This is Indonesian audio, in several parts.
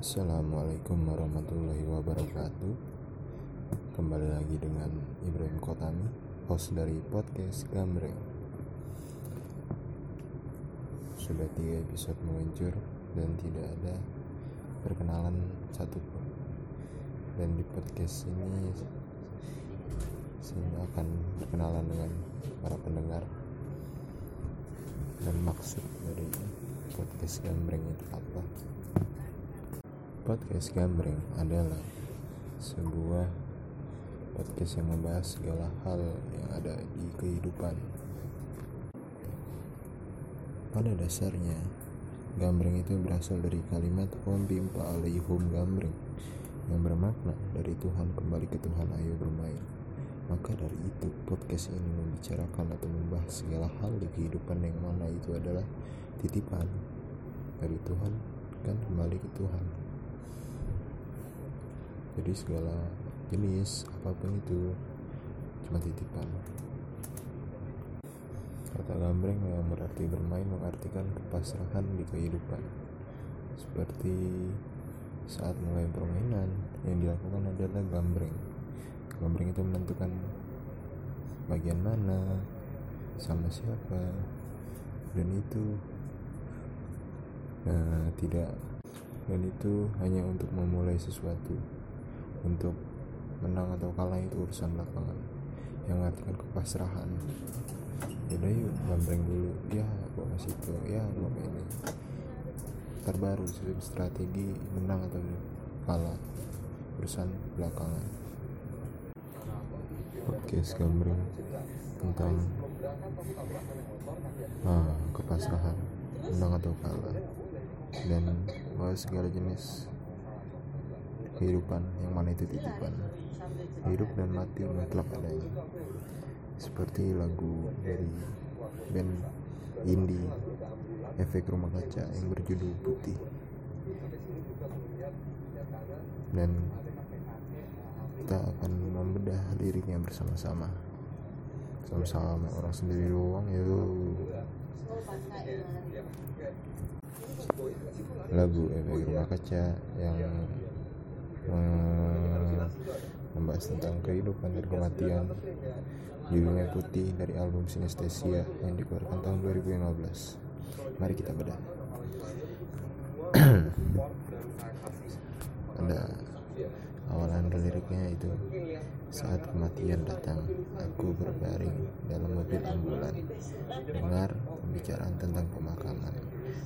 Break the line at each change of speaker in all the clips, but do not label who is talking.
Assalamualaikum warahmatullahi wabarakatuh. Kembali lagi dengan Ibrahim Kotami Host dari podcast Gambreng. Sudah tiga episode meluncur Dan tidak ada perkenalan satupun. Dan di podcast ini Saya akan berkenalan dengan para pendengar Dan maksud dari podcast Gambreng itu apa Podcast Gambreng adalah sebuah podcast yang membahas segala hal yang ada di kehidupan. Pada dasarnya, gambreng itu berasal dari kalimat Om bimpa alaihum gambreng yang bermakna dari Tuhan kembali ke Tuhan ayo bermain. Maka dari itu podcast ini membicarakan atau membahas segala hal di kehidupan yang mana itu adalah titipan dari Tuhan kan kembali ke Tuhan jadi segala jenis apa pun itu cuma titipan. Kata gambreng yang berarti bermain mengartikan kepasrahan di kehidupan. Seperti saat mulai permainan yang dilakukan adalah gambreng. Gambreng itu menentukan bagian mana sama siapa dan itu nah, tidak. Dan itu hanya untuk memulai sesuatu untuk menang atau kalah itu urusan belakangan. Yang artikan kepasrahan. Yaudah yuk gambreng dulu. Ya gua masih itu. Ya gua ini. Terbaru strategi menang atau kalah. Urusan belakangan. Podcast gambreng tentang ah, kepasrahan menang atau kalah. Dan bahas segala jenis kehidupan yang mana itu titipan. Hidup dan mati mutlak adanya seperti lagu dari band indie efek rumah kaca yang berjudul putih. Dan kita akan membedah liriknya bersama-sama. Sama-sama orang sendiri doang ya. Lagu efek rumah kaca yang membahas tentang kehidupan dan kematian judulnya putih dari album Sinestesia yang dikeluarkan tahun 2015 mari kita bedah. Ada awalan liriknya itu saat kematian datang aku berbaring dalam mobil ambulan dengar pembicaraan tentang pemakaman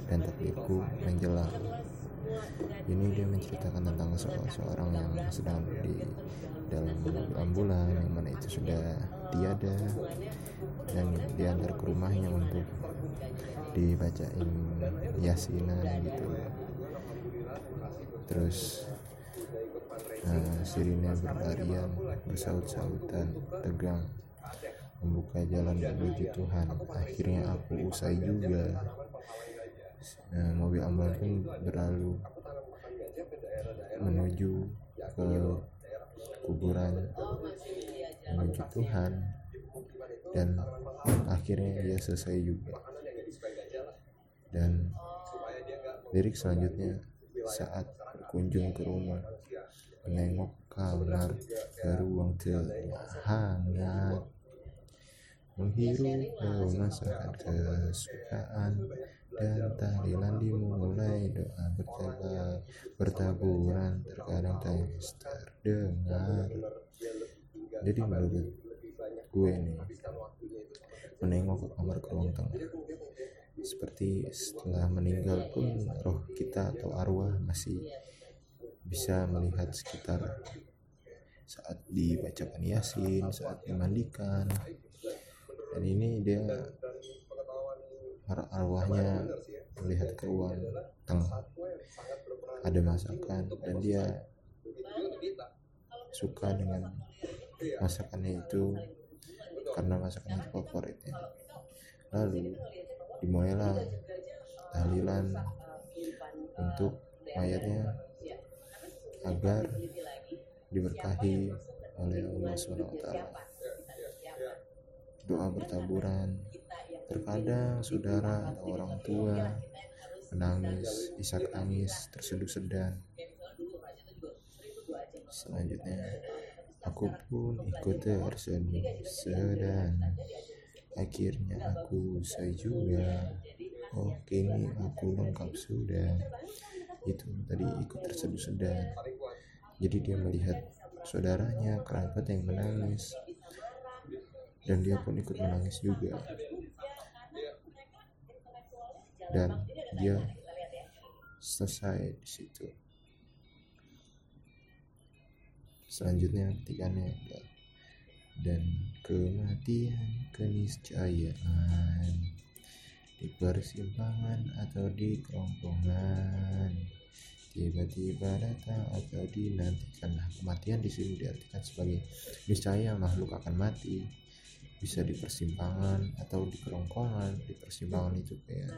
dan takdirku menjelang. Ini dia menceritakan tentang seorang yang sedang di dalam ambulan yang mana itu sudah tiada dan diantar ke rumahnya untuk dibacain yasinan gitu. Terus nah, sirine berlarian bersaut-sautan tegang membuka jalan menuju Tuhan. Akhirnya aku usai juga. Nah, mobil ambulan pun berlalu menuju ke kuburan menuju Tuhan. Dan akhirnya dia selesai juga. Dan lirik selanjutnya saat berkunjung ke rumah menengok kamar ke ruang hangat menghirup masakan kesukaan dan tahlilan dimulai doa bertala bertaburan terkadang tangis terdengar. Jadi menurut gue nih menengok ke kamar kelontong seperti setelah meninggal pun roh kita atau arwah masih bisa melihat sekitar saat dibacakan yasin saat dimandikan. Dan ini dia arwahnya melihat ke ruang tengah. Ada masakan dan dia suka dengan masakannya itu karena masakan itu favoritnya. Lalu dimulailah tahlilan untuk mayatnya agar diberkahi oleh Allah SWT doa bertaburan. Terkadang saudara atau orang tua menangis isak tangis terseduh sedan selanjutnya aku pun ikut tersenyum sedang. Akhirnya aku usai juga. oh kini aku lengkap sudah itu tadi ikut terseduh sedang. Jadi dia melihat saudaranya kerabat yang menangis. Dan dia pun ikut menangis juga. Dan dia selesai di situ. Selanjutnya ketikannya dan kematian keniscayaan di persimpangan atau di kerongkongan tiba-tiba datang atau dinantikan. Nah kematian di sini diartikan sebagai niscaya makhluk akan mati. Bisa di persimpangan atau di kerongkongan. Di persimpangan itu kayak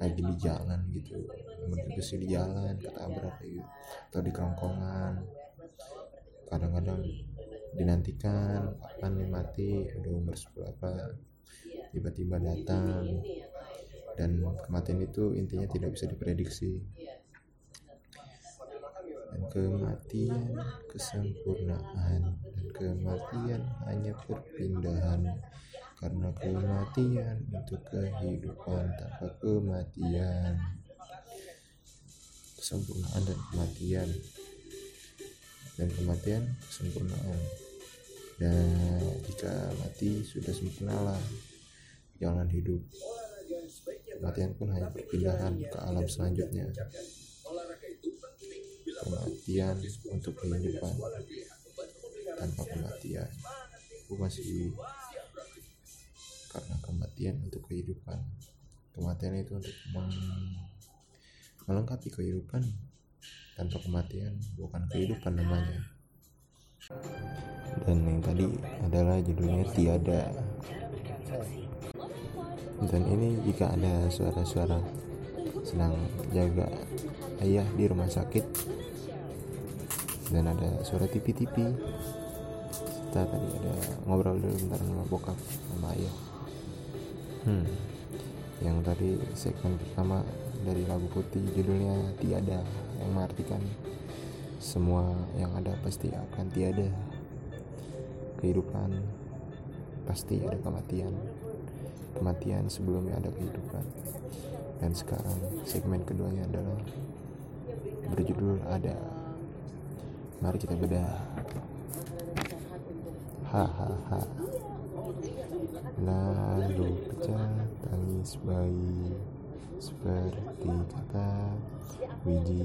lagi di jalan gitu. Menuju di jalan ketabrak gitu atau di kerongkongan. Kadang-kadang dinantikan kapan nih mati? Udah umur seberapa? Tiba-tiba datang. Dan kematian itu intinya tidak bisa diprediksi kematian kesempurnaan dan kematian hanya perpindahan. Karena kematian untuk kehidupan tanpa kematian. Kesempurnaan dan kematian. Dan kematian kesempurnaan. Dan jika mati sudah sempurnalah. Jalan hidup. Kematian pun hanya perpindahan ke alam selanjutnya kematian untuk kehidupan tanpa kematian. Aku masih karena kematian untuk kehidupan. Kematian itu untuk melengkapi kehidupan. Tanpa kematian bukan kehidupan namanya. Dan yang tadi adalah judulnya tiada. Dan ini jika ada suara-suara sedang jaga ayah di rumah sakit dan ada suara tipi-tipi. Kita tadi ada ngobrol dulu bentar sama bokap sama ayah. Hmm. Yang tadi segmen pertama dari lagu putih judulnya tiada yang mengartikan semua yang ada pasti akan tiada. Kehidupan pasti ada kematian. Kematian sebelumnya ada kehidupan. Dan sekarang segmen keduanya adalah berjudul ada mari kita bedah hahaha lalu pecah tangis bayi. Seperti kata biji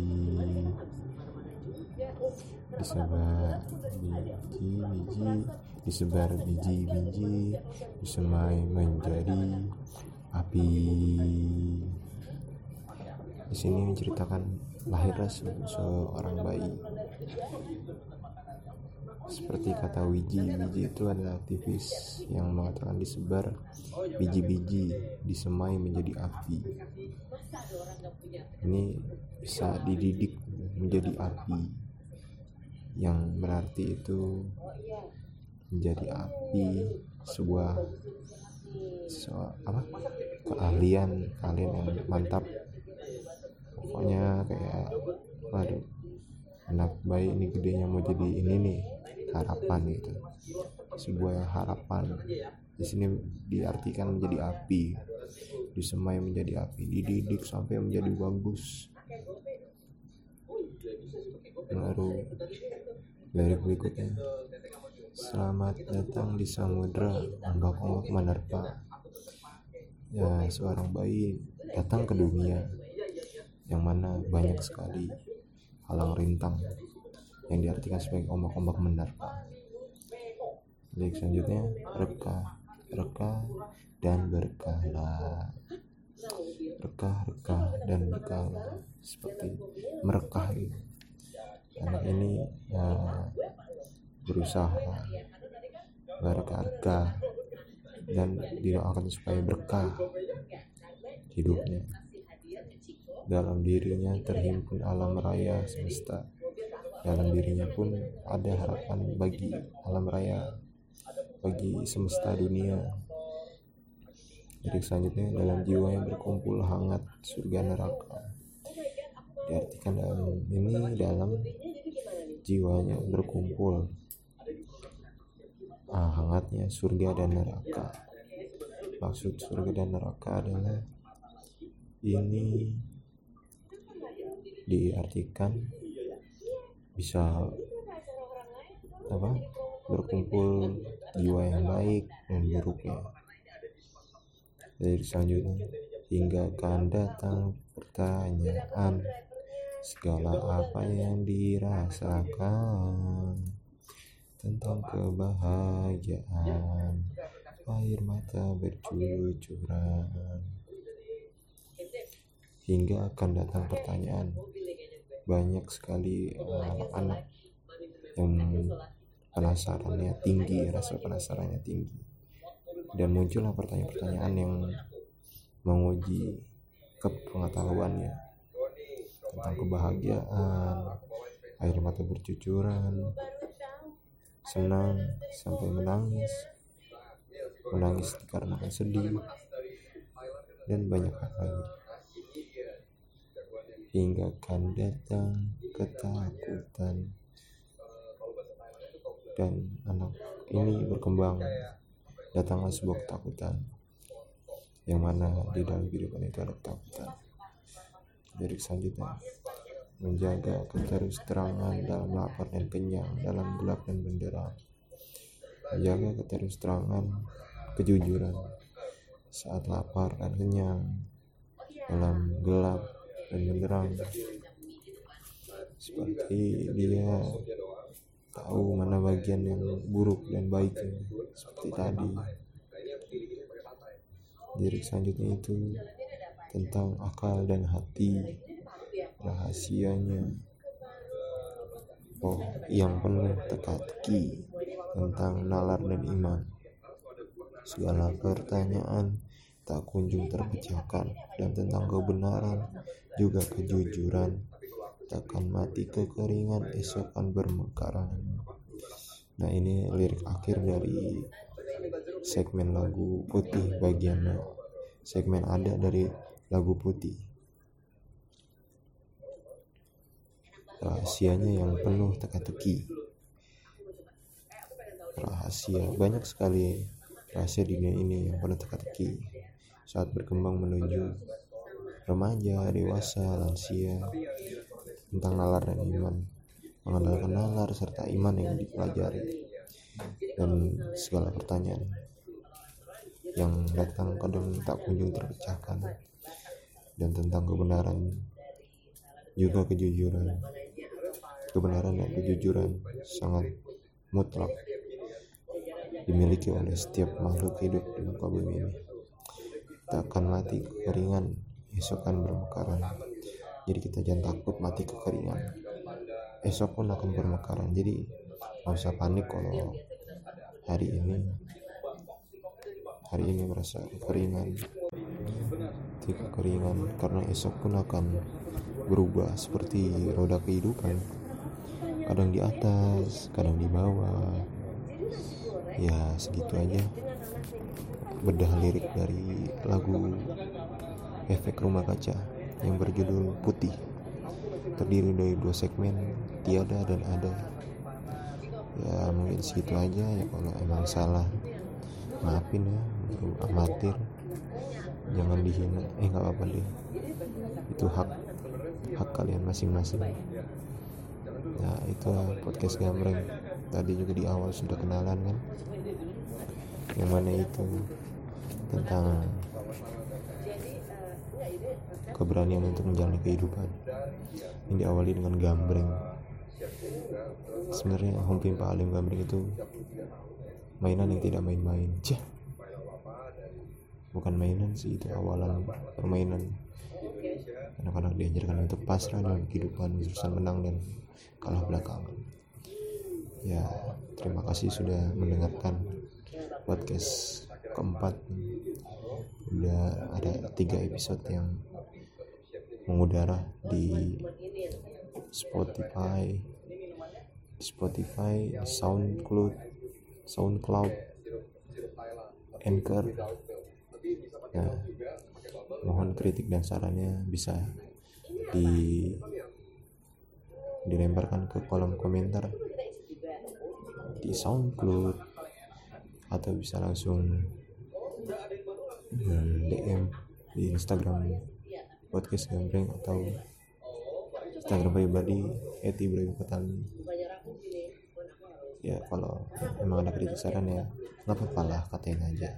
disebar biji-biji disebar biji-biji disemai menjadi api. Di sini menceritakan lahirnya seorang bayi seperti kata Wiji Wiji itu adalah aktivis yang mengatakan disebar biji-biji disemai menjadi api. Ini bisa dididik menjadi api yang berarti itu menjadi api sebuah so, apa? Keahlian kalian yang mantap. Pokoknya kayak waduh anak bayi ini gedenya mau jadi ini nih harapan gitu. Sebuah harapan. Di sini diartikan menjadi api. Disemai menjadi api. Dididik sampai menjadi bagus. Baru dari berikutnya. Selamat datang di samudra. Ombak-ombak menerpa. Ya seorang bayi datang ke dunia. Yang mana banyak sekali halang rintang Yang diartikan sebagai ombak-ombak menerpa Baik selanjutnya reka Reka dan berkala. Reka, reka dan berkala. Seperti merekah ini. Anak ini ya berusaha berharga dan didoakan supaya berkah hidupnya dalam dirinya terhimpun alam raya semesta. Dalam dirinya pun ada harapan bagi alam raya bagi semesta dunia. Jadi selanjutnya dalam jiwa yang berkumpul hangat surga neraka. Diartikan dalam ini dalam jiwanya berkumpul ah, hangatnya surga dan neraka. Maksud surga dan neraka adalah ini diartikan bisa apa berkumpul jiwa yang baik dan buruknya dari selanjutnya hingga akan datang pertanyaan segala apa yang dirasakan tentang kebahagiaan. Air mata bercucuran. Hingga akan datang pertanyaan banyak sekali anak-anak yang penasarannya tinggi rasa penasarannya tinggi. Dan muncullah pertanyaan-pertanyaan yang menguji kepengetahuannya tentang kebahagiaan air mata bercucuran senang sampai menangis menangis karena sedih dan banyak hal lagi hingga akan datang ketakutan. Dan anak ini berkembang datanglah sebuah ketakutan yang mana di dalam kehidupan itu ada ketakutan. Dari selanjutnya menjaga keterus terangan dalam lapar dan kenyang dalam gelap dan benderang menjaga keterus terangan kejujuran saat lapar dan kenyang dalam gelap dan menyerang seperti dia tahu mana bagian yang buruk dan baiknya seperti tadi. Diri selanjutnya itu tentang akal dan hati rahasianya. Oh yang penuh teka-teki tentang nalar dan iman. Segala pertanyaan tak kunjung terpecahkan dan tentang kebenaran juga kejujuran. Takkan mati kekeringan esok akan bermekaran. Nah ini lirik akhir dari segmen lagu putih bagian segmen ada dari lagu putih. Rahasianya yang penuh teka-teki. Rahasia banyak sekali rahasia di dunia ini yang penuh teka-teki saat berkembang menuju remaja, dewasa, lansia, tentang nalar dan iman, mengandalkan nalar serta iman yang dipelajari, dan segala pertanyaan yang datang kadang tak kunjung terpecahkan, dan tentang kebenaran juga kejujuran. Kebenaran dan kejujuran sangat mutlak dimiliki oleh setiap makhluk hidup di muka bumi ini. Tak akan mati kekeringan. Esok akan bermekaran. Jadi kita jangan takut mati kekeringan. Esok pun akan bermekaran. Jadi nggak usah panik kalau hari ini hari ini merasa kekeringan. Tidak kekeringan karena esok pun akan berubah seperti roda kehidupan. Kadang di atas kadang di bawah. Ya segitu aja bedah lirik dari lagu efek rumah kaca yang berjudul Putih. Terdiri dari dua segmen tiada dan ada. Ya mungkin segitu aja ya kalau emang salah. Maafin ya baru amatir. Jangan dihina. Eh nggak apa-apa deh. Itu hak hak kalian masing-masing. Ya itu podcast gambreng. Tadi juga di awal sudah kenalan kan? Yang mana itu tentang keberanian untuk menjalani kehidupan. Ini diawali dengan gambreng. Sebenarnya Home Pimpa Alim Gambreng itu mainan yang tidak main-main. Cih. bukan mainan sih itu awalan permainan. Anak-anak diajarkan untuk pasrah dalam kehidupan urusan menang dan kalah belakangan. Ya terima kasih sudah mendengarkan podcast keempat. Udah ada tiga episode yang mengudara di Spotify Spotify SoundCloud SoundCloud Anchor. Nah mohon kritik dan sarannya bisa di dilemparkan ke kolom komentar di SoundCloud atau bisa langsung DM di Instagram podcast gambreng atau Instagram pribadi Eti Ibrahim Petani ya kalau emang ada kritik saran ya nggak apa-apa lah katain aja.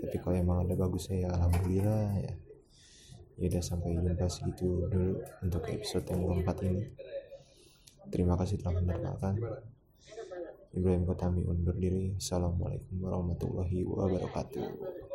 Tapi kalau emang ada bagus ya alhamdulillah ya. Ya udah sampai jumpa segitu dulu untuk episode yang keempat ini. Terima kasih telah mendengarkan. Ibrahim Kotami undur diri. Assalamualaikum warahmatullahi wabarakatuh